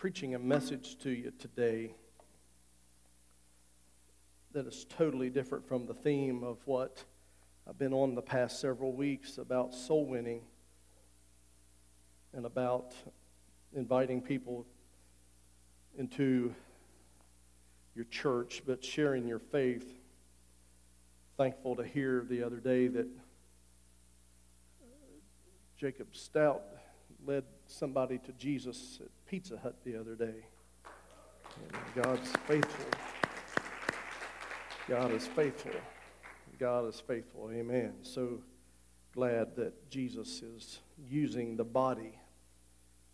preaching a message to you today that is totally different from the theme of what I've been on the past several weeks about soul winning and about inviting people into your church, but sharing your faith. Thankful to hear the other day that Jacob Stout led somebody to Jesus at Pizza Hut the other day. And God's faithful. God is faithful. God is faithful. Amen. So glad that Jesus is using the body.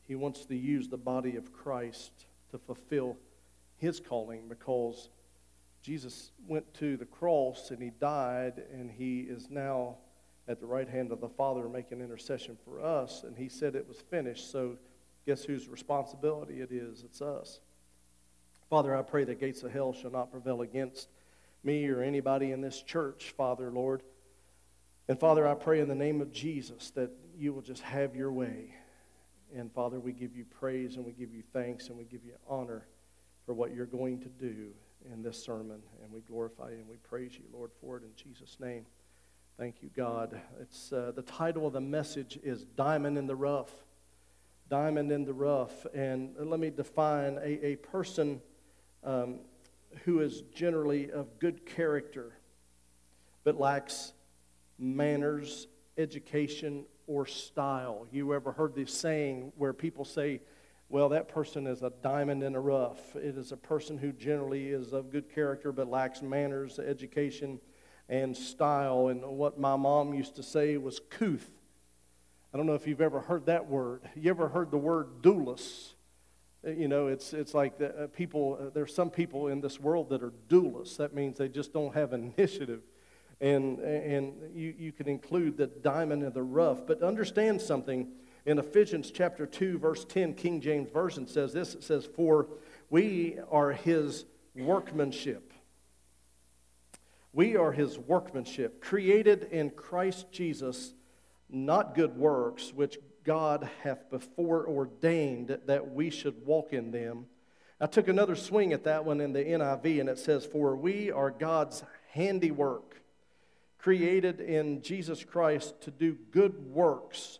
He wants to use the body of Christ to fulfill his calling because Jesus went to the cross and he died and he is now at the right hand of the Father making intercession for us. And he said it was finished. So, guess whose responsibility it is? It's us. Father, I pray that gates of hell shall not prevail against me or anybody in this church, Father, Lord. And Father, I pray in the name of Jesus that you will just have your way. And Father, we give you praise and we give you thanks and we give you honor for what you're going to do in this sermon. And we glorify you and we praise you, Lord, for it in Jesus' name. Thank you, God. It's, uh, the title of the message is Diamond in the Rough. Diamond in the Rough. And let me define a, a person um, who is generally of good character but lacks manners, education, or style. You ever heard this saying where people say, well, that person is a diamond in the rough. It is a person who generally is of good character but lacks manners, education, and style. And what my mom used to say was couth. I don't know if you've ever heard that word. You ever heard the word doulos? Uh, you know, it's, it's like the, uh, people, uh, there's some people in this world that are doulists. That means they just don't have initiative. And, and you, you can include the diamond in the rough. But understand something. In Ephesians chapter 2, verse 10, King James Version says this it says, For we are his workmanship we are his workmanship, created in Christ Jesus, not good works, which God hath before ordained that we should walk in them. I took another swing at that one in the NIV, and it says, For we are God's handiwork, created in Jesus Christ to do good works,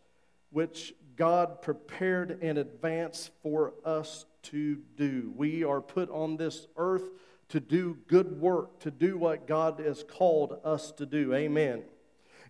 which God prepared in advance for us to do. We are put on this earth to do good work, to do what God has called us to do. Amen.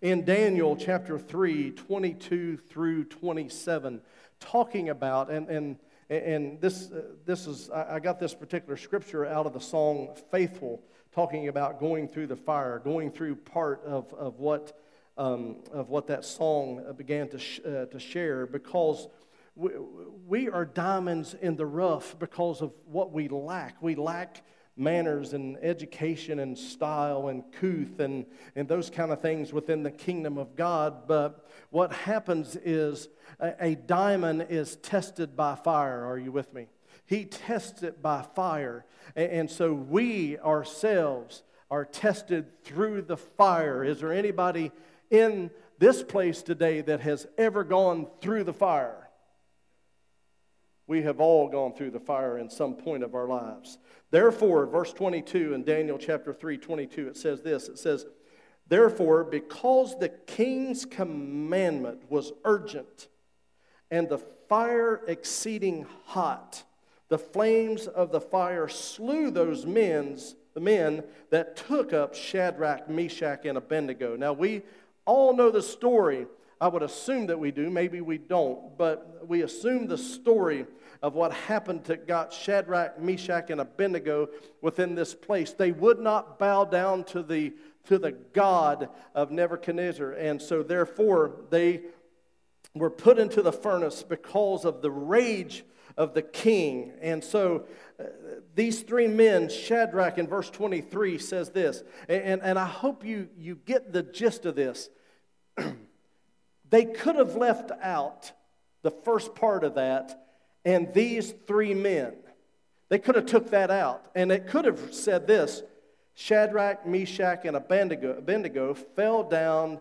In Daniel chapter 3, 22 through 27, talking about, and, and, and this, uh, this is, I got this particular scripture out of the song Faithful, talking about going through the fire, going through part of, of, what, um, of what that song began to, sh- uh, to share, because we, we are diamonds in the rough because of what we lack. We lack manners and education and style and couth and, and those kind of things within the kingdom of God. But what happens is a, a diamond is tested by fire. Are you with me? He tests it by fire. And, and so we ourselves are tested through the fire. Is there anybody in this place today that has ever gone through the fire? We have all gone through the fire in some point of our lives. Therefore, verse 22 in Daniel chapter 3 22, it says this it says, Therefore, because the king's commandment was urgent and the fire exceeding hot, the flames of the fire slew those men's, the men that took up Shadrach, Meshach, and Abednego. Now, we all know the story I would assume that we do, maybe we don't, but we assume the story of what happened to got Shadrach, Meshach, and Abednego within this place. They would not bow down to the, to the God of Nebuchadnezzar, and so therefore they were put into the furnace because of the rage of the king. And so uh, these three men, Shadrach in verse 23 says this, and, and I hope you, you get the gist of this. They could have left out the first part of that and these three men. They could have took that out. And it could have said this Shadrach, Meshach, and Abednego, fell down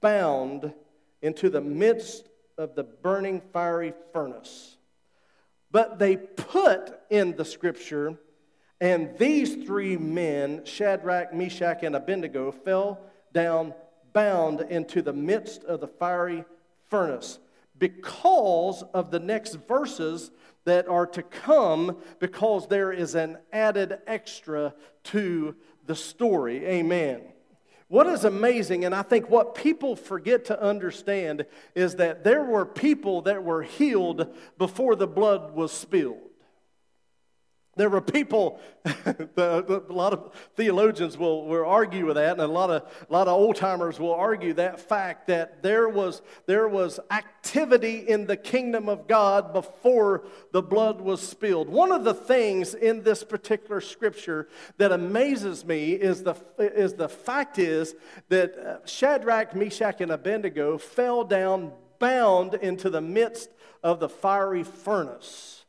bound into the midst of the burning fiery furnace. But they put in the scripture, and these three men, Shadrach, Meshach, and Abednego, fell down bound into the midst of the fiery furnace because of the next verses that are to come, because there is an added extra to the story. Amen. What is amazing, and I think what people forget to understand, is that there were people that were healed before the blood was spilled. There were people, a lot of theologians will, will argue with that, and a lot of, a lot of old timers will argue that fact that there was, there was activity in the kingdom of God before the blood was spilled. One of the things in this particular scripture that amazes me is the, is the fact is that uh, Shadrach, Meshach, and Abednego fell down bound into the midst of the fiery furnace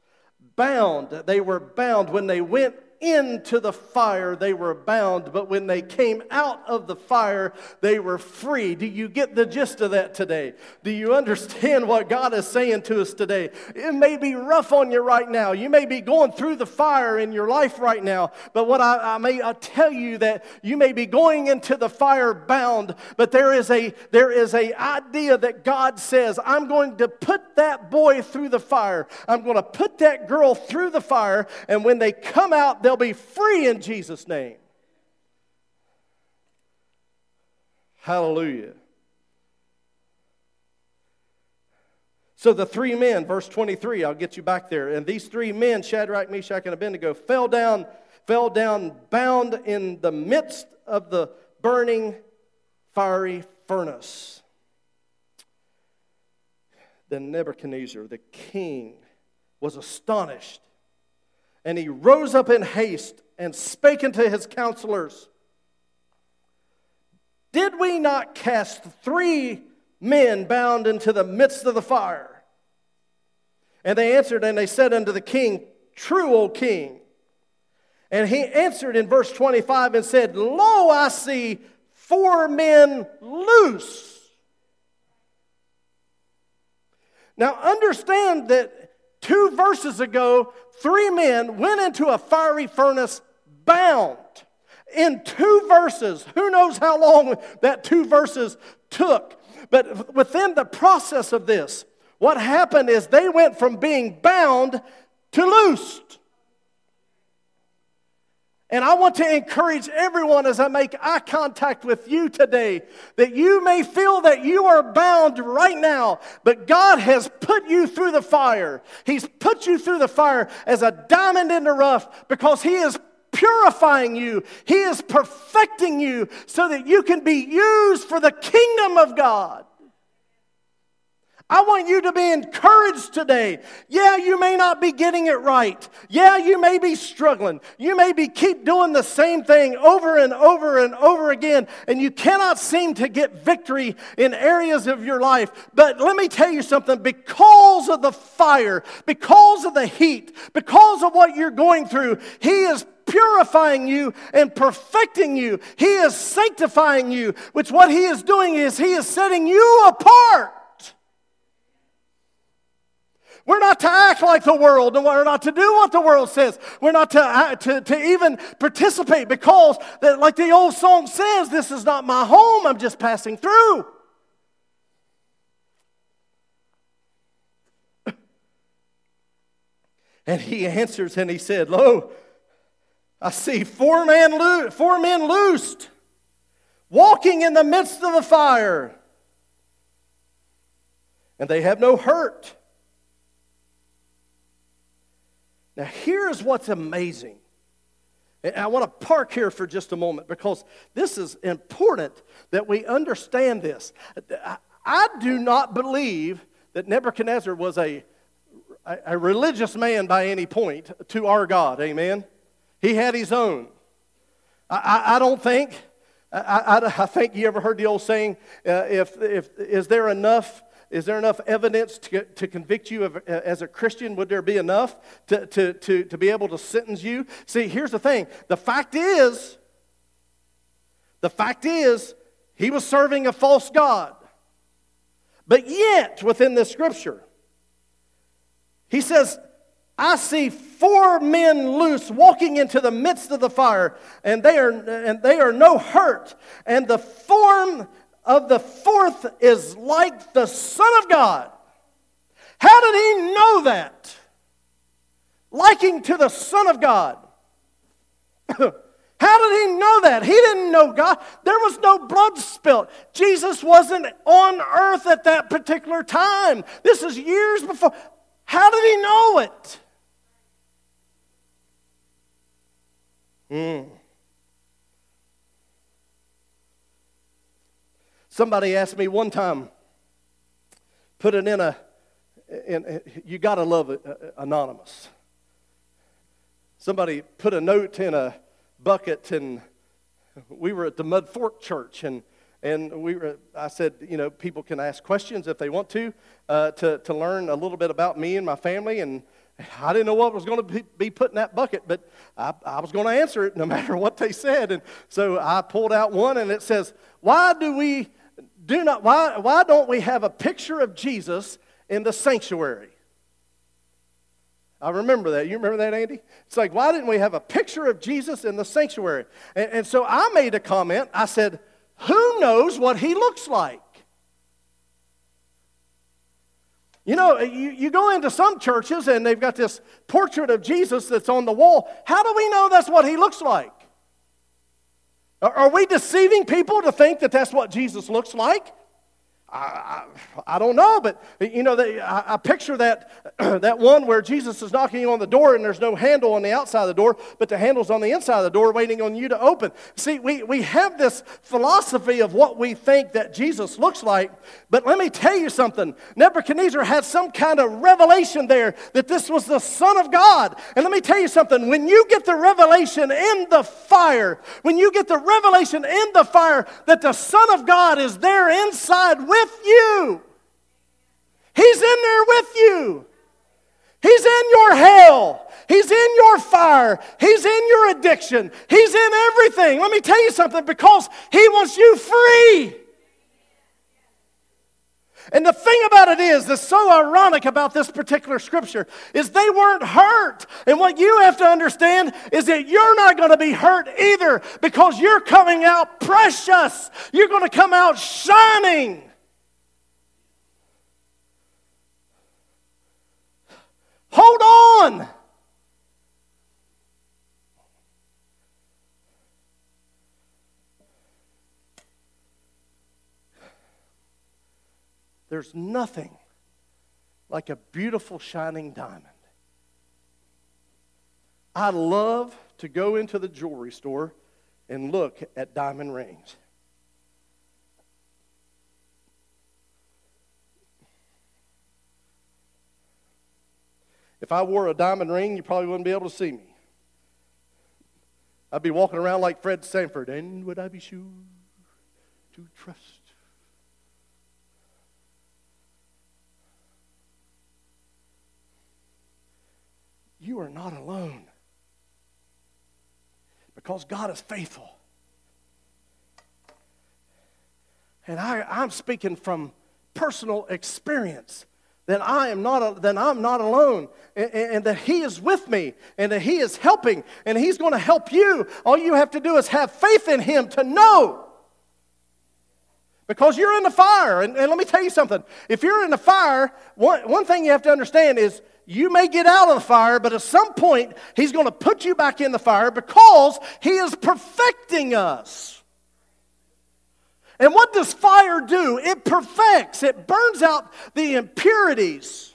bound. They were bound. When they went into the fire, they were bound, but when they came out of the fire, they were free. Do you get the gist of that today? Do you understand what God is saying to us today? It may be rough on you right now. You may be going through the fire in your life right now, but what I, I may I tell you that you may be going into the fire bound, but there is a there is a idea that God says, I'm going to put that boy through the fire. I'm going to put that girl through the fire, and when they come out, they'll they'll be free in Jesus' name. Hallelujah. So the three men, verse 23, I'll get you back there. And these three men, Shadrach, Meshach, and Abednego, fell down, fell down bound in the midst of the burning fiery furnace. Then Nebuchadnezzar, the king, was astonished and he rose up in haste and spake unto his counselors Did we not cast three men bound into the midst of the fire? And they answered and they said unto the king, True, O king. And he answered in verse 25 and said, Lo, I see four men loose. Now understand that two verses ago, three men went into a fiery furnace bound. In two verses, who knows how long that two verses took. But within the process of this, what happened is they went from being bound to loosed. And I want to encourage everyone as I make eye contact with you today that you may feel that you are bound right now, but God has put you through the fire. He's put you through the fire as a diamond in the rough because He is purifying you, He is perfecting you so that you can be used for the kingdom of God. I want you to be encouraged today. Yeah, you may not be getting it right. Yeah, you may be struggling. You may be keep doing the same thing over and over and over again and you cannot seem to get victory in areas of your life. But let me tell you something because of the fire, because of the heat, because of what you're going through, he is purifying you and perfecting you. He is sanctifying you, which what he is doing is he is setting you apart. We're not to act like the world, and we're not to do what the world says. We're not to, to, to even participate because, that, like the old song says, this is not my home, I'm just passing through. And he answers and he said, Lo, I see four, man four men loosed, walking in the midst of the fire, and they have no hurt Now, here's what's amazing. And I want to park here for just a moment because this is important that we understand this. I do not believe that Nebuchadnezzar was a, a religious man by any point to our God. Amen. He had his own. I, I, I don't think. I, I, I, think you ever heard the old saying, uh, if, if, is there enough is there enough evidence to, to convict you of, uh, as a Christian? Would there be enough to, to, to, to be able to sentence you? See, here's the thing the fact is, the fact is, he was serving a false God. But yet, within the scripture, he says, I see four men loose walking into the midst of the fire, and they are, and they are no hurt. And the form of the fourth is like the Son of God. How did he know that? Liking to the Son of God. How did he know that? He didn't know God. There was no blood spilt. Jesus wasn't on earth at that particular time. This is years before. How did he know it? Mm. Somebody asked me one time, put it in a, in, you got to love it, uh, anonymous. Somebody put a note in a bucket, and we were at the Mud Fork Church, and and we were, I said, you know, people can ask questions if they want to, uh, to, to learn a little bit about me and my family. And I didn't know what was going to be, be put in that bucket, but I, I was going to answer it no matter what they said. And so I pulled out one, and it says, Why do we do not, why, why don't we have a picture of Jesus in the sanctuary? I remember that. You remember that, Andy? It's like, why didn't we have a picture of Jesus in the sanctuary? And, and so I made a comment. I said, who knows what he looks like? You know, you, you go into some churches and they've got this portrait of Jesus that's on the wall. How do we know that's what he looks like? Are, we deceiving people to think that that's what Jesus looks like? I, I, don't know, but you know, they, I, I, picture that, that one where Jesus is knocking on the door and there's no handle on the outside of the door, but the handle's on the inside of the door waiting on you to open. See, we, we have this philosophy of what we think that Jesus looks like, but let me tell you something. Nebuchadnezzar had some kind of revelation there that this was the Son of God. And let me tell you something. When you get the revelation in the fire, when you get the revelation in the fire that the Son of God is there inside with with you. He's in there with you. He's in your hell. He's in your fire. He's in your addiction. He's in everything. Let me tell you something because He wants you free. And the thing about it is, that's so ironic about this particular scripture, is they weren't hurt. And what you have to understand is that you're not going to be hurt either because you're coming out precious. You're going to come out shining. Hold on. There's nothing like a beautiful shining diamond. I love to go into the jewelry store and look at diamond rings. If I wore a diamond ring, you probably wouldn't be able to see me. I'd be walking around like Fred Sanford, and would I be sure to trust? You are not alone because God is faithful. And I, I'm speaking from personal experience that I am not, that I'm not alone and, and, that He is with me and that He is helping and He's going to help you. All you have to do is have faith in Him to know. Because you're in the fire. And, and let me tell you something. If you're in the fire, one, one thing you have to understand is you may get out of the fire, but at some point, He's going to put you back in the fire because He is perfecting us. And what does fire do? It perfects, it burns out the impurities.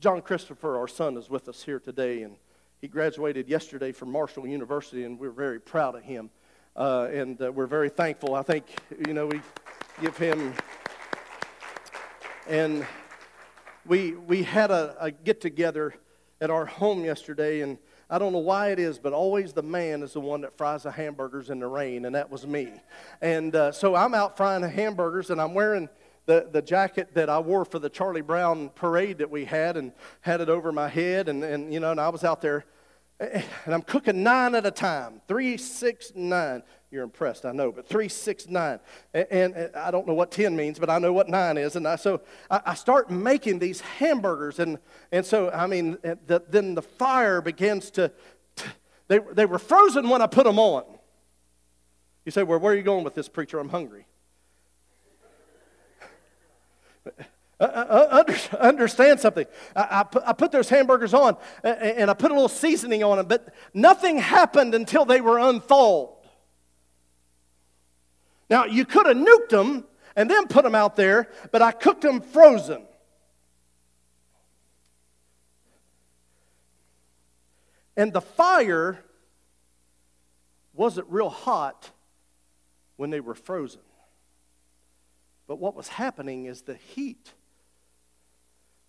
John Christopher, our son, is with us here today, and he graduated yesterday from Marshall University, and we're very proud of him. Uh, and uh, we're very thankful. I think, you know, we give him. And we, we had a, a get together at our home yesterday, and I don't know why it is, but always the man is the one that fries the hamburgers in the rain, and that was me. And uh, so I'm out frying the hamburgers, and I'm wearing the, the jacket that I wore for the Charlie Brown parade that we had, and had it over my head, and, and you know, and I was out there And I'm cooking nine at a time. Three, six, nine. You're impressed, I know, but three, six, nine. And, and I don't know what 10 means, but I know what nine is. And I, so I, I start making these hamburgers. And, and so, I mean, eh, the, then the fire begins to, to, they, they were frozen when I put them on. You say, well, where are you going with this, preacher? I'm hungry. Uh, uh, uh understand something. I, I, I, put, those hamburgers on and I put a little seasoning on them, but nothing happened until they were unthawed. Now, you could have nuked them and then put them out there, but I cooked them frozen. And the fire wasn't real hot when they were frozen. But what was happening is the heat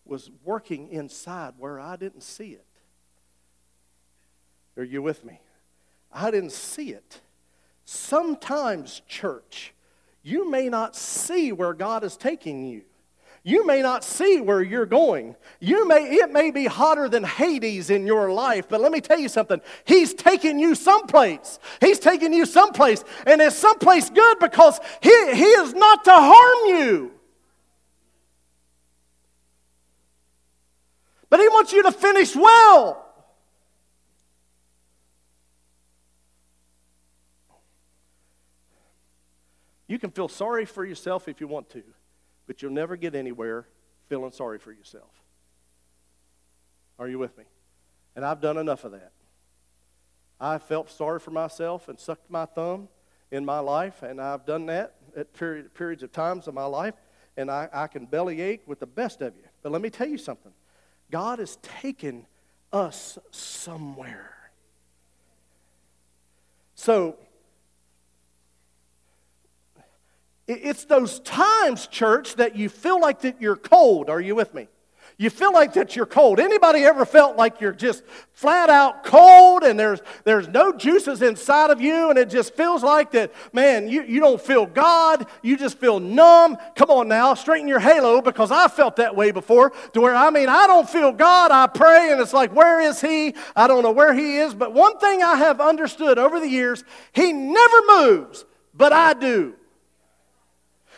was working inside where I didn't see it. Are you with me? I didn't see it. Sometimes, church, you may not see where God is taking you. You may not see where you're going. You may, it may be hotter than Hades in your life, but let me tell you something. He's taking you someplace. He's taking you someplace, and it's someplace good because he, he is not to harm you. But He wants you to finish well. You can feel sorry for yourself if you want to, but you'll never get anywhere feeling sorry for yourself. Are you with me? And I've done enough of that. I felt sorry for myself and sucked my thumb in my life, and I've done that at period, periods of times of my life, and I, I can bellyache with the best of you. But let me tell you something God has taken us somewhere. So, it's those times, church, that you feel like that you're cold. Are you with me? You feel like that you're cold. Anybody ever felt like you're just flat out cold and there's, there's no juices inside of you and it just feels like that, man, you, you don't feel God. You just feel numb. Come on now, straighten your halo because I felt that way before to where, I mean, I don't feel God. I pray and it's like, where is He? I don't know where He is. But one thing I have understood over the years, He never moves, but I do.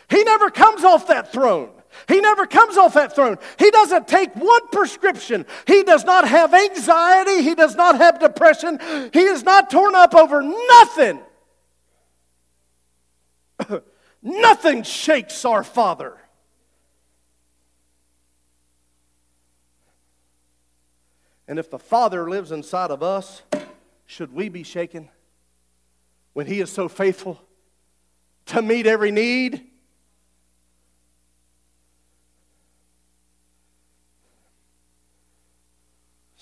He never comes off that throne. He never comes off that throne. He doesn't take one prescription. He does not have anxiety. He does not have depression. He is not torn up over nothing. nothing shakes our Father. And if the Father lives inside of us, should we be shaken when He is so faithful to meet every need?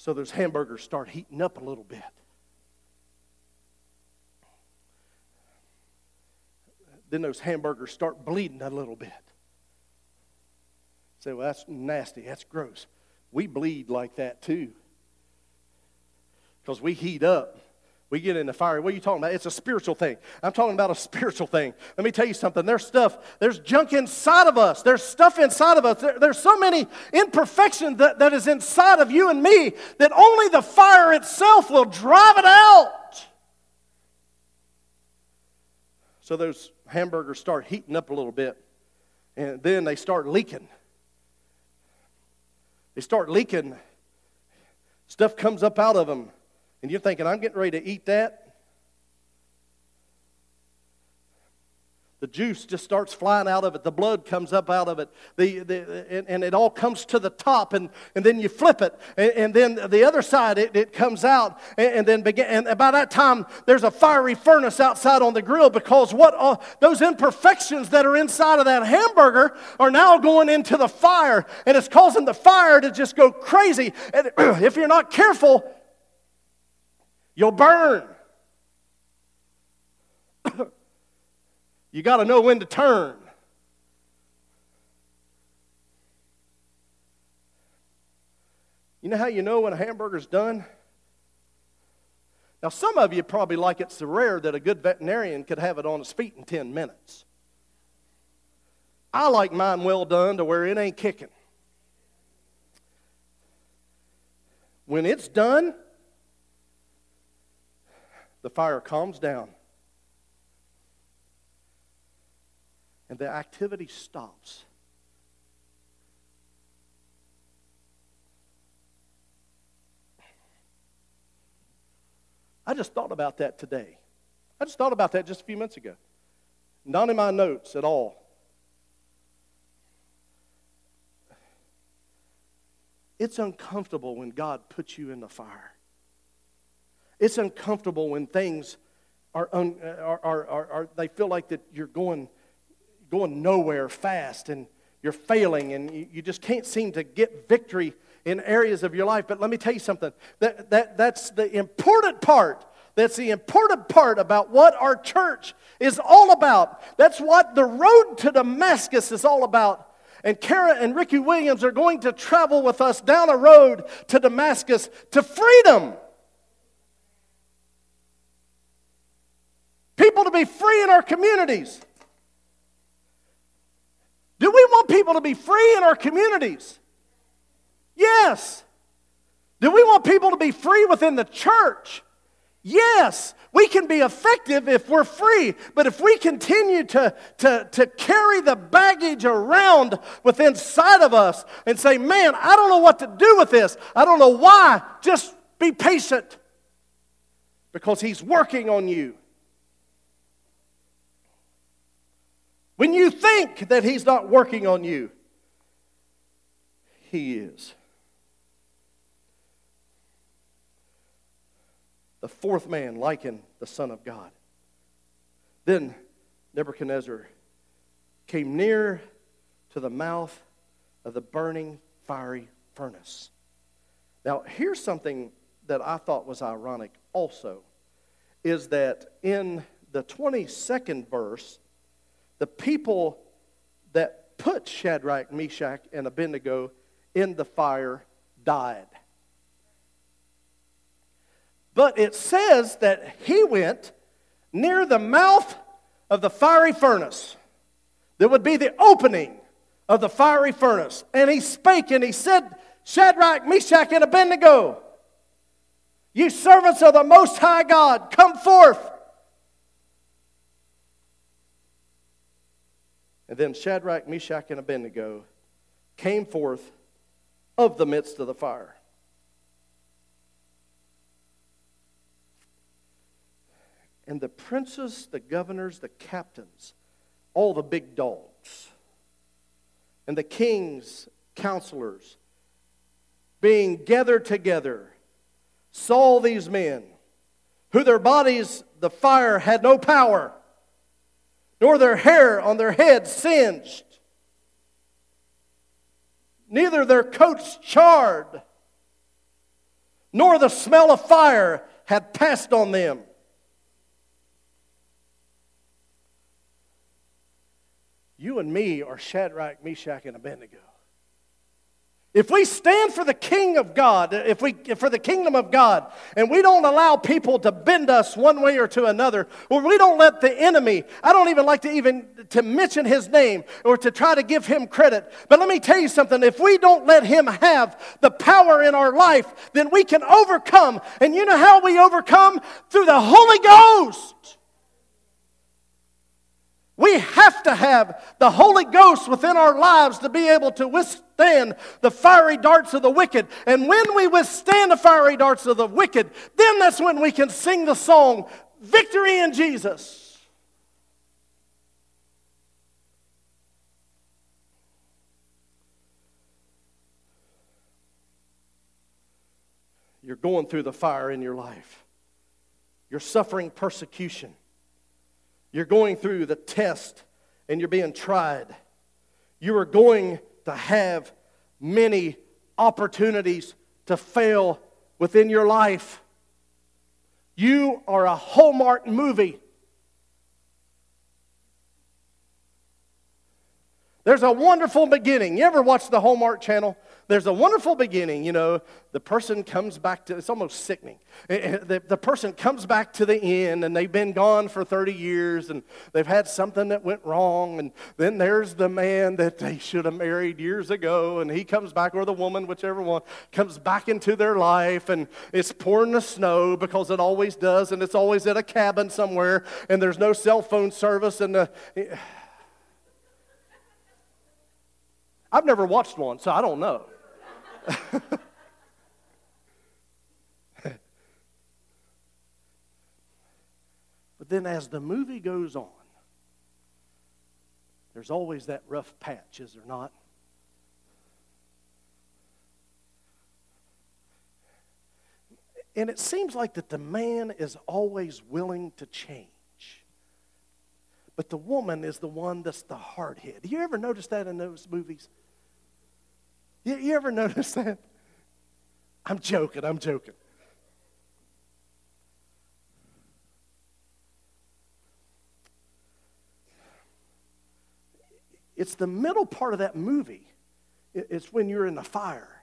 So those hamburgers start heating up a little bit. Then those hamburgers start bleeding a little bit. Say, well, that's nasty. That's gross. We bleed like that too. Because we heat up. We get in the fire. What are you talking about? It's a spiritual thing. I'm talking about a spiritual thing. Let me tell you something. There's stuff, there's junk inside of us. There's stuff inside of us. There, there's so many imperfections that, that is inside of you and me that only the fire itself will drive it out. So those hamburgers start heating up a little bit, and then they start leaking. They start leaking. Stuff comes up out of them and you're thinking, I'm getting ready to eat that. The juice just starts flying out of it. The blood comes up out of it. The, the, and, and it all comes to the top, and, and then you flip it. And, and then the other side, it, it comes out. And, and then begin, and by that time, there's a fiery furnace outside on the grill because what those imperfections that are inside of that hamburger are now going into the fire, and it's causing the fire to just go crazy. And if you're not careful, You'll burn. you got to know when to turn. You know how you know when a hamburger's done? Now, some of you probably like it so rare that a good veterinarian could have it on his feet in 10 minutes. I like mine well done to where it ain't kicking. When it's done, the fire calms down and the activity stops. I just thought about that today. I just thought about that just a few minutes ago. Not in my notes at all. It's uncomfortable when God puts you in the fire. It's uncomfortable when things are, un, uh, are, are, are, are, they feel like that you're going, going nowhere fast and you're failing and you, you just can't seem to get victory in areas of your life. But let me tell you something. That, that, that's the important part. That's the important part about what our church is all about. That's what the road to Damascus is all about. And Kara and Ricky Williams are going to travel with us down a road to Damascus to freedom. People to be free in our communities. Do we want people to be free in our communities? Yes. Do we want people to be free within the church? Yes. We can be effective if we're free, but if we continue to, to, to carry the baggage around within inside of us and say, man, I don't know what to do with this, I don't know why, just be patient because He's working on you. When you think that He's not working on you, He is. the fourth man likened the Son of God. Then Nebuchadnezzar came near to the mouth of the burning fiery furnace. Now, here's something that I thought was ironic also is that in the 22nd verse, the people that put Shadrach, Meshach, and Abednego in the fire died. But it says that he went near the mouth of the fiery furnace. There would be the opening of the fiery furnace. And he spake and he said, Shadrach, Meshach, and Abednego, you servants of the Most High God, come forth. And then Shadrach, Meshach, and Abednego came forth of the midst of the fire. and the princes, the governors, the captains, all the big dogs, and the king's counselors being gathered together saw these men who their bodies the fire had no power nor their hair on their heads singed neither their coats charred nor the smell of fire had passed on them You and me are Shadrach, Meshach, and Abednego. If we stand for the King of God, if we for the kingdom of God, and we don't allow people to bend us one way or to another, or we don't let the enemy, I don't even like to even to mention his name or to try to give him credit. But let me tell you something, if we don't let him have the power in our life, then we can overcome. And you know how we overcome? Through the Holy Ghost. We have to have the Holy Ghost within our lives to be able to withstand the fiery darts of the wicked. And when we withstand the fiery darts of the wicked, then that's when we can sing the song, Victory in Jesus. You're going through the fire in your life. You're suffering persecution. You're going through the test and you're being tried. You are going to have many opportunities to fail within your life. You are a Hallmark movie. There's a wonderful beginning. You ever watch the Hallmark Channel? There's a wonderful beginning. You know, the person comes back to, it's almost sickening. Eh, eh, the, the person comes back to the inn and they've been gone for 30 years and they've had something that went wrong. And then there's the man that they should have married years ago and he comes back, or the woman, whichever one, comes back into their life and it's pouring the snow because it always does and it's always at a cabin somewhere and there's no cell phone service and the. Eh, I've never watched one, so I don't know. but then as the movie goes on, there's always that rough patch, is there not? And it seems like that the man is always willing to change. But the woman is the one that's the hard hit. Do you ever notice that in those movies? You, you ever notice that? I'm joking, I'm joking. It's the middle part of that movie. It's when you're in the fire.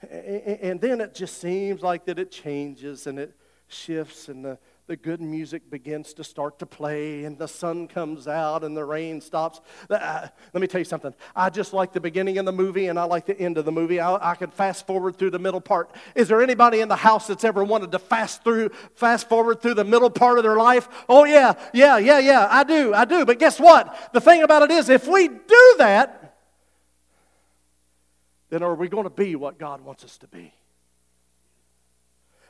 And then it just seems like that it changes and it shifts and the the good music begins to start to play and the sun comes out and the rain stops. Uh, let me tell you something. I just like the beginning of the movie and I like the end of the movie. I, I can fast forward through the middle part. Is there anybody in the house that's ever wanted to fast through, fast forward through the middle part of their life? Oh yeah, yeah, yeah, yeah. I do, I do. But guess what? The thing about it is, if we do that, then are we going to be what God wants us to be?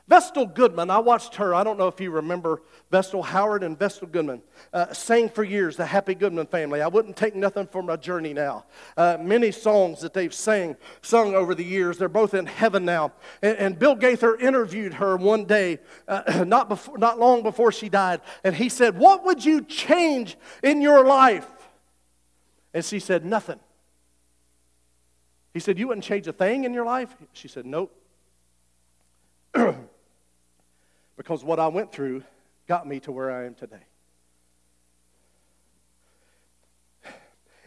Vestal Goodman, I watched her. I don't know if you remember Vestal Howard and Vestal Goodman. Uh, sang for years, the Happy Goodman family. I wouldn't take nothing from my journey now. Uh, many songs that they've sang, sung over the years. They're both in heaven now. And, and Bill Gaither interviewed her one day, uh, not, before, not long before she died. And he said, What would you change in your life? And she said, Nothing. He said, You wouldn't change a thing in your life? She said, Nope. because what I went through got me to where I am today.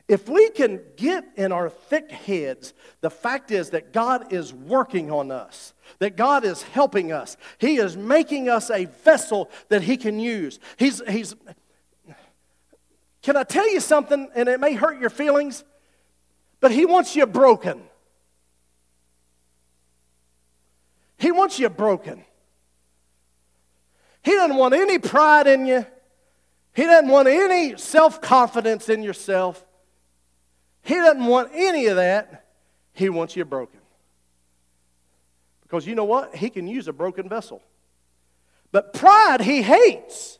If we can get in our thick heads, the fact is that God is working on us, that God is helping us. He is making us a vessel that He can use. He's, he's, can I tell you something, and it may hurt your feelings, but He wants you broken. He wants you broken. He doesn't want any pride in you. He doesn't want any self confidence in yourself. He doesn't want any of that. He wants you broken. Because you know what? He can use a broken vessel. But pride he hates.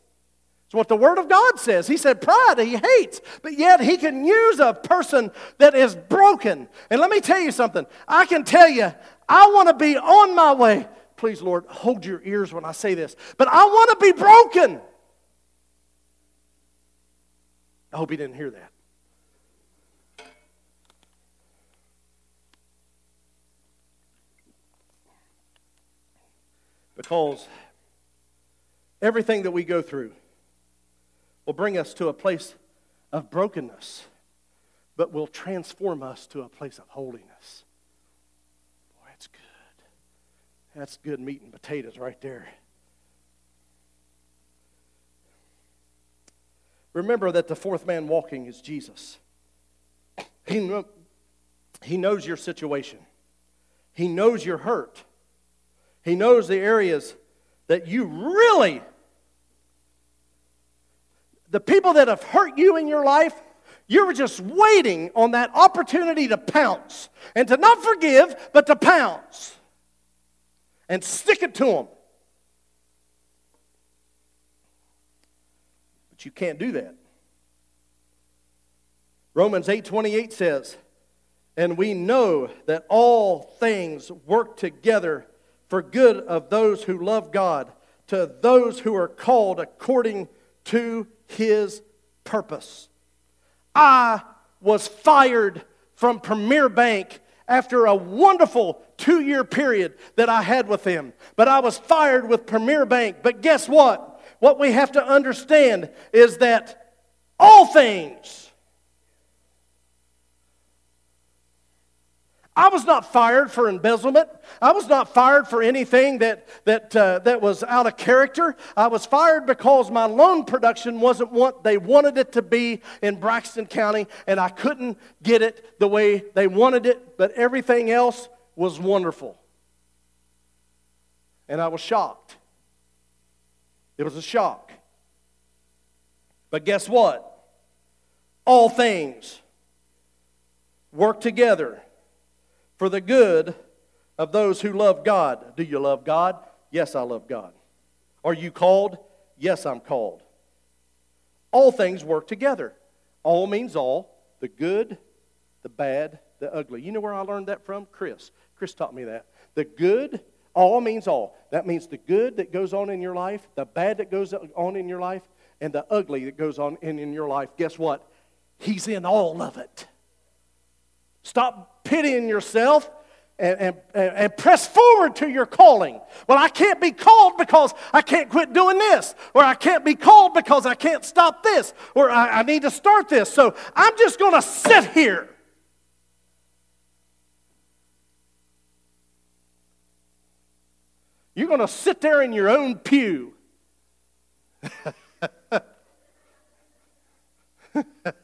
It's what the Word of God says. He said, Pride he hates, but yet he can use a person that is broken. And let me tell you something. I can tell you, I want to be on my way Please, Lord, hold your ears when I say this. But I want to be broken. I hope he didn't hear that. Because everything that we go through will bring us to a place of brokenness, but will transform us to a place of holiness. That's good meat and potatoes right there. Remember that the fourth man walking is Jesus. He, he knows your situation, He knows your hurt, He knows the areas that you really, the people that have hurt you in your life, you were just waiting on that opportunity to pounce and to not forgive, but to pounce and stick it to them. But you can't do that. Romans 8:28 says, "And we know that all things work together for good of those who love God, to those who are called according to his purpose." I was fired from Premier Bank after a wonderful two year period that I had with them. But I was fired with Premier Bank. But guess what? What we have to understand is that all things I was not fired for embezzlement. I was not fired for anything that, that, uh, that was out of character. I was fired because my loan production wasn't what they wanted it to be in Braxton County, and I couldn't get it the way they wanted it, but everything else was wonderful. And I was shocked. It was a shock. But guess what? All things work together for the good of those who love God. Do you love God? Yes, I love God. Are you called? Yes, I'm called. All things work together. All means all the good, the bad, the ugly. You know where I learned that from? Chris. Chris taught me that. The good, all means all. That means the good that goes on in your life, the bad that goes on in your life, and the ugly that goes on in, in your life. Guess what? He's in all of it. Stop pitying yourself and, and, and, press forward to your calling. Well, I can't be called because I can't quit doing this, or I can't be called because I can't stop this, or I, I need to start this. So I'm just going to sit here. You're going to sit there in your own pew.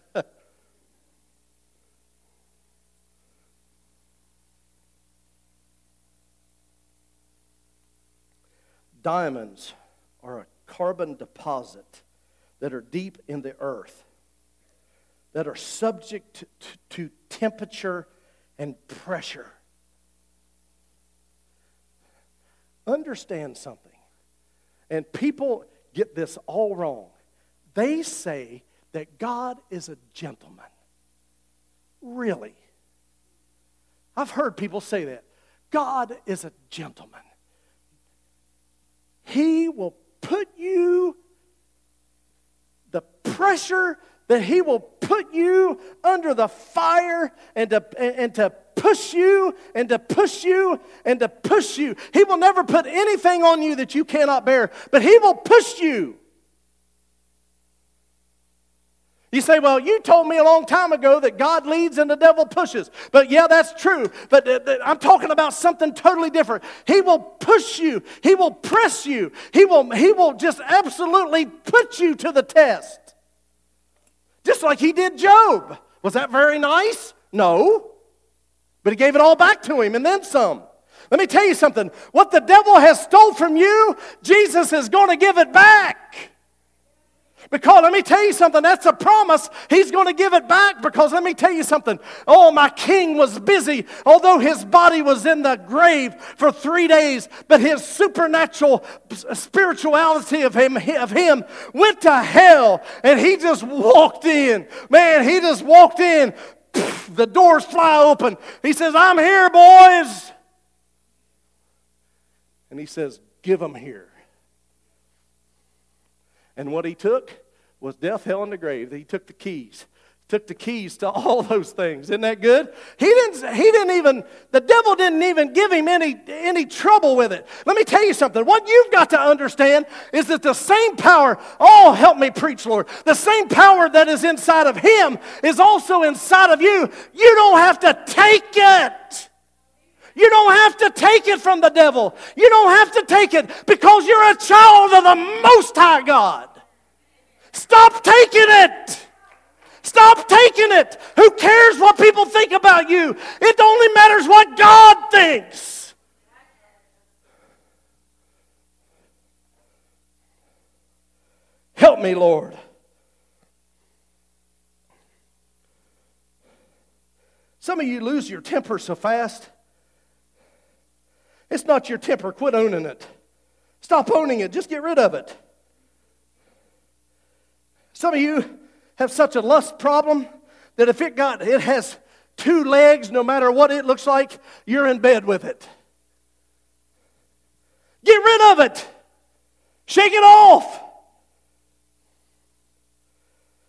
Diamonds are a carbon deposit that are deep in the earth, that are subject to, to temperature and pressure. Understand something. And people get this all wrong. They say that God is a gentleman. Really? I've heard people say that. God is a gentleman. He will put you, the pressure that He will put you under the fire and to, and to push you and to push you and to push you. He will never put anything on you that you cannot bear, but He will push you. You say, well, you told me a long time ago that God leads and the devil pushes. But yeah, that's true. But uh, I'm talking about something totally different. He will push you, He will press you, He will, he will just absolutely put you to the test. Just like He did Job. Was that very nice? No. But He gave it all back to him and then some. Let me tell you something. What the devil has stole from you, Jesus is going to give it back. Because let me tell you something, that's a promise. He's going to give it back because let me tell you something. Oh, my king was busy, although his body was in the grave for three days, but his supernatural spirituality of him, of him went to hell and he just walked in. Man, he just walked in. The doors fly open. He says, I'm here, boys. And he says, Give them here. And what he took was death, hell, and the grave. He took the keys. Took the keys to all those things. Isn't that good? He didn't, he didn't even, the devil didn't even give him any, any trouble with it. Let me tell you something. What you've got to understand is that the same power, oh, help me preach, Lord, the same power that is inside of him is also inside of you. You don't have to take it. You don't have to take it from the devil. You don't have to take it because you're a child of the Most High God. Stop taking it. Stop taking it. Who cares what people think about you? It only matters what God thinks. Help me, Lord. Some of you lose your temper so fast. It's not your temper. Quit owning it. Stop owning it. Just get rid of it. Some of you have such a lust problem that if it got it has two legs, no matter what it looks like, you're in bed with it. Get rid of it. Shake it off.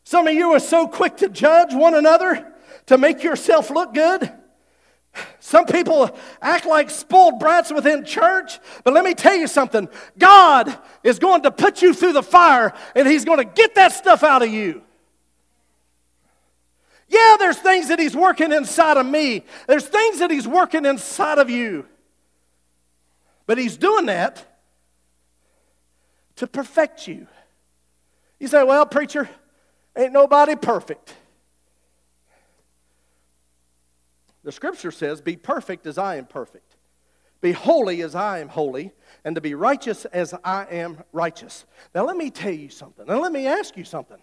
Some of you are so quick to judge one another to make yourself look good. Some people act like spoiled brats within church, but let me tell you something. God is going to put you through the fire and He's going to get that stuff out of you. Yeah, there's things that He's working inside of me, there's things that He's working inside of you. But He's doing that to perfect you. You say, well, preacher, ain't nobody perfect. The scripture says, Be perfect as I am perfect. Be holy as I am holy, and to be righteous as I am righteous. Now, let me tell you something. Now, let me ask you something.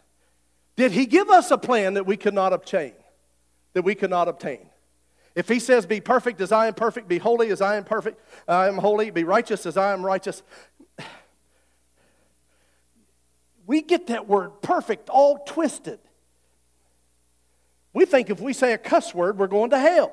Did he give us a plan that we could not obtain? That we could not obtain? If he says, Be perfect as I am perfect, be holy as I am perfect, I am holy, be righteous as I am righteous, we get that word perfect all twisted. We think if we say a cuss word, we're going to hell.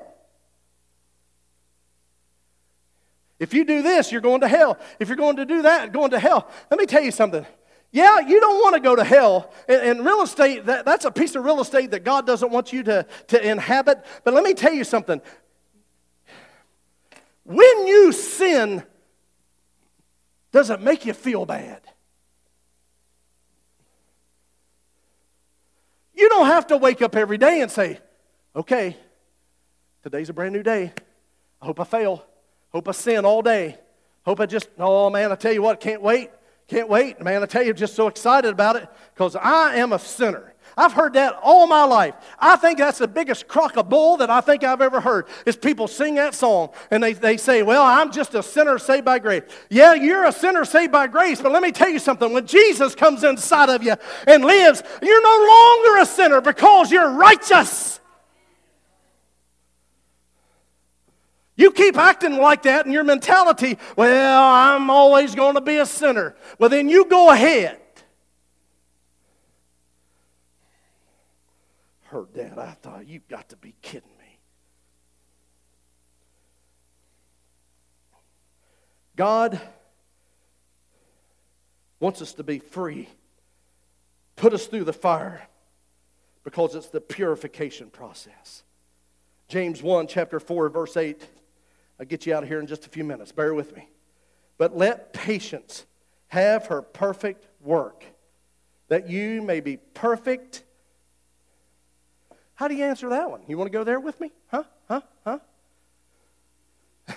If you do this, you're going to hell. If you're going to do that, going to hell. Let me tell you something. Yeah, you don't want to go to hell. And, real estate, that, that's a piece of real estate that God doesn't want you to, to inhabit. But let me tell you something. When you sin, does it make you feel bad? You don't have to wake up every day and say, okay, today's a brand new day. I hope I fail. Hope I sin all day. Hope I just, oh man, I tell you what, can't wait. Can't wait, man. I tell you, I'm just so excited about it because I am a sinner. I've heard that all my life. I think that's the biggest crock of bull that I think I've ever heard is people sing that song and they, they say, Well, I'm just a sinner saved by grace. Yeah, you're a sinner saved by grace, but let me tell you something. When Jesus comes inside of you and lives, you're no longer a sinner because you're righteous. You keep acting like that in your mentality, well, I'm always going to be a sinner. Well, then you go ahead. Heard that. I thought, you've got to be kidding me. God wants us to be free, put us through the fire because it's the purification process. James 1, chapter 4, verse 8 I'll get you out of here in just a few minutes. Bear with me. But let patience have her perfect work, that you may be perfect. How do you answer that one? You want to go there with me? Huh? Huh? Huh?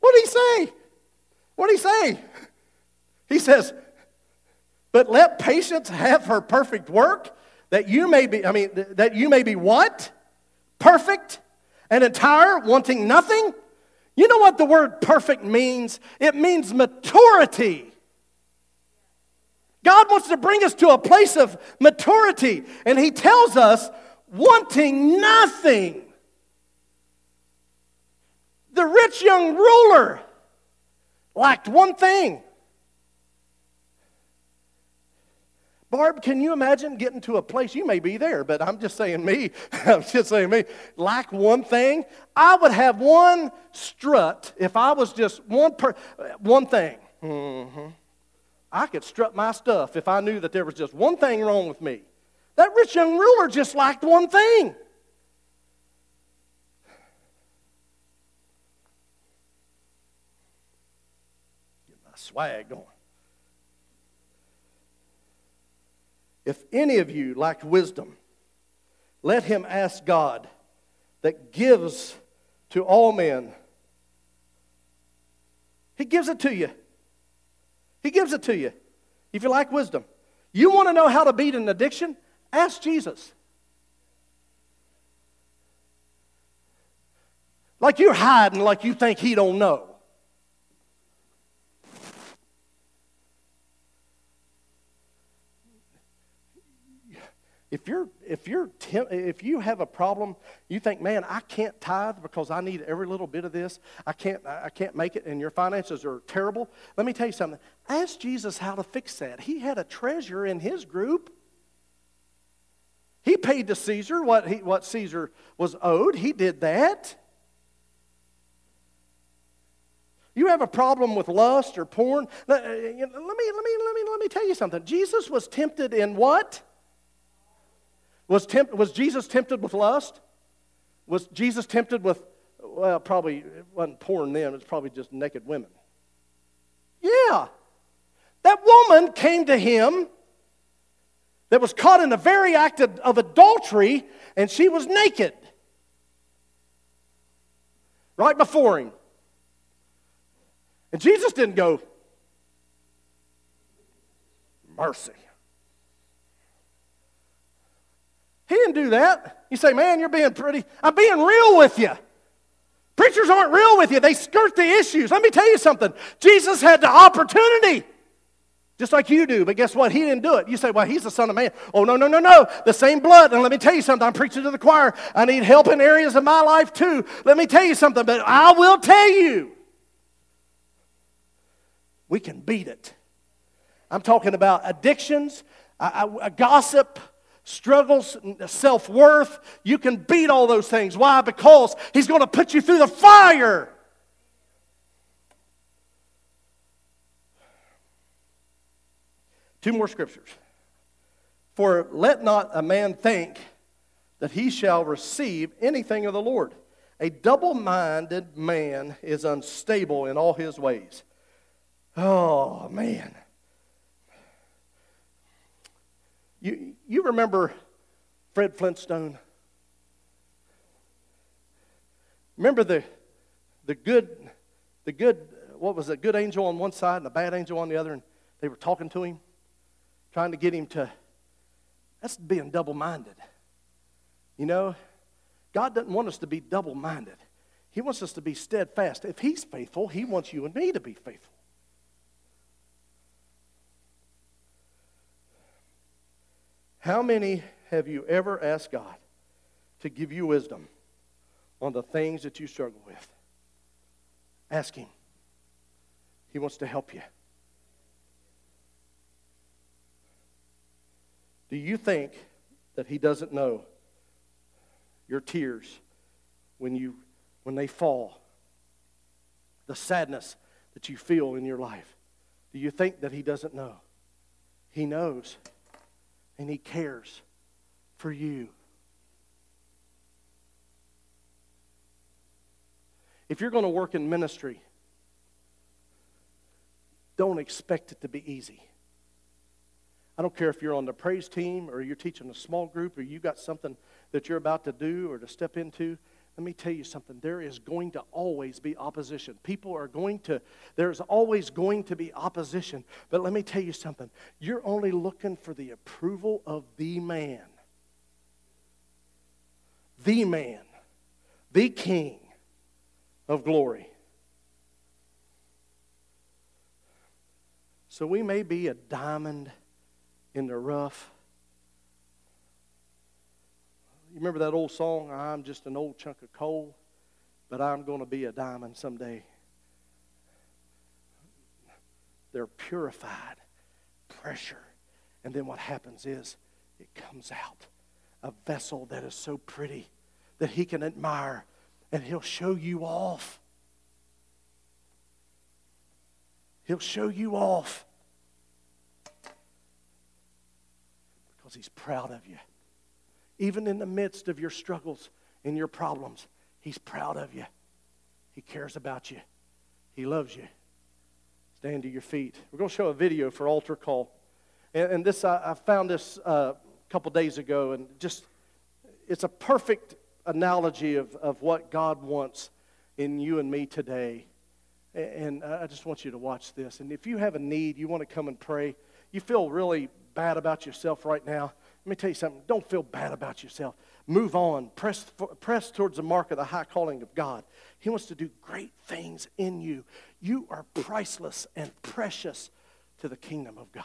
what did he say? What did he say? He says, But let patience have her perfect work, that you may be, I mean, that you may be what? Perfect and entire, wanting nothing. You know what the word perfect means? It means maturity. God wants to bring us to a place of maturity, and He tells us, wanting nothing. The rich young ruler lacked one thing Barb, can you imagine getting to a place? You may be there, but I'm just saying me. I'm just saying me. Lack one thing. I would have one strut if I was just one per, one thing. Mm-hmm. I could strut my stuff if I knew that there was just one thing wrong with me. That rich young ruler just lacked one thing. Get my swag going. If any of you lack wisdom, let him ask God that gives to all men. He gives it to you. He gives it to you. If you like wisdom, you want to know how to beat an addiction? Ask Jesus. Like you're hiding, like you think he don't know. If you're if you're if you have a problem, you think, man, I can't tithe because I need every little bit of this. I can't I can't make it, and your finances are terrible. Let me tell you something. Ask Jesus how to fix that. He had a treasure in his group. He paid to Caesar what he, what Caesar was owed. He did that. You have a problem with lust or porn. Let, let me let me let me let me tell you something. Jesus was tempted in what? Was, tempt, was Jesus tempted with lust? Was Jesus tempted with, well, probably it wasn't porn then, it was probably just naked women. Yeah. That woman came to him that was caught in the very act of, of adultery, and she was naked right before him. And Jesus didn't go, mercy. He didn't do that. You say, man, you're being pretty. I'm being real with you. Preachers aren't real with you, they skirt the issues. Let me tell you something Jesus had the opportunity. Just like you do, but guess what? He didn't do it. You say, well, he's the Son of Man. Oh, no, no, no, no. The same blood. And let me tell you something. I'm preaching to the choir. I need help in areas of my life too. Let me tell you something, but I will tell you we can beat it. I'm talking about addictions, a gossip, struggles, self worth. You can beat all those things. Why? Because He's going to put you through the fire. Two more scriptures. For let not a man think that he shall receive anything of the Lord. A double minded man is unstable in all his ways. Oh, man. You, you remember Fred Flintstone? Remember the, the good, the good, what was it, good angel on one side and a bad angel on the other, and they were talking to him, trying to get him to, that's being double minded. You know, God doesn't want us to be double minded. He wants us to be steadfast. If He's faithful, He wants you and me to be faithful. How many have you ever asked God to give you wisdom on the things that you struggle with? Ask Him. He wants to help you. Do you think that He doesn't know your tears when, you, when they fall? The sadness that you feel in your life? Do you think that He doesn't know? He knows and He cares for you. If you're going to work in ministry, don't expect it to be easy. I don't care if you're on the praise team or you're teaching a small group or you got something that you're about to do or to step into. Let me tell you something. There is going to always be opposition. People are going to, there's always going to be opposition. But let me tell you something. You're only looking for the approval of the man. The man. The king of glory. So we may be a diamond in the rough you remember that old song, I'm just an old chunk of coal, but I'm going to be a diamond someday? They're purified, pressure. And then what happens is it comes out a vessel that is so pretty that he can admire and he'll show you off. He'll show you off because he's proud of you even in the midst of your struggles and your problems, He's proud of you. He cares about you. He loves you. Stand to your feet. We're going to show a video for altar call. And, and this, I, I, found this uh, a couple days ago, and just, it's a perfect analogy of, of what God wants in you and me today. And I just want you to watch this. And if you have a need, you want to come and pray, you feel really bad about yourself right now, let me tell you something. Don't feel bad about yourself. Move on. Press, press towards the mark of the high calling of God. He wants to do great things in you. You are priceless and precious to the kingdom of God.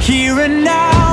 Here and now.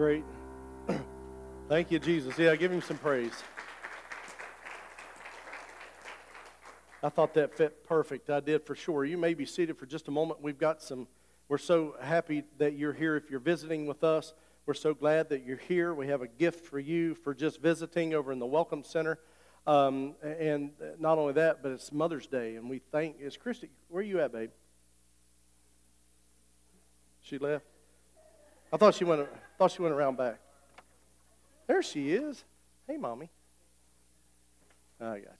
Great? Thank you, Jesus. Yeah, give him some praise. I thought that fit perfect. I did for sure. You may be seated for just a moment. We've got some, we're so happy that you're here. If you're visiting with us, we're so glad that you're here. We have a gift for you for just visiting over in the Welcome Center. Um, and not only that, but it's Mother's Day, and we thank, is Christy, where are you at, babe? She left? I thought she went, thought she went around back. There she is. Hey, mommy. I got you.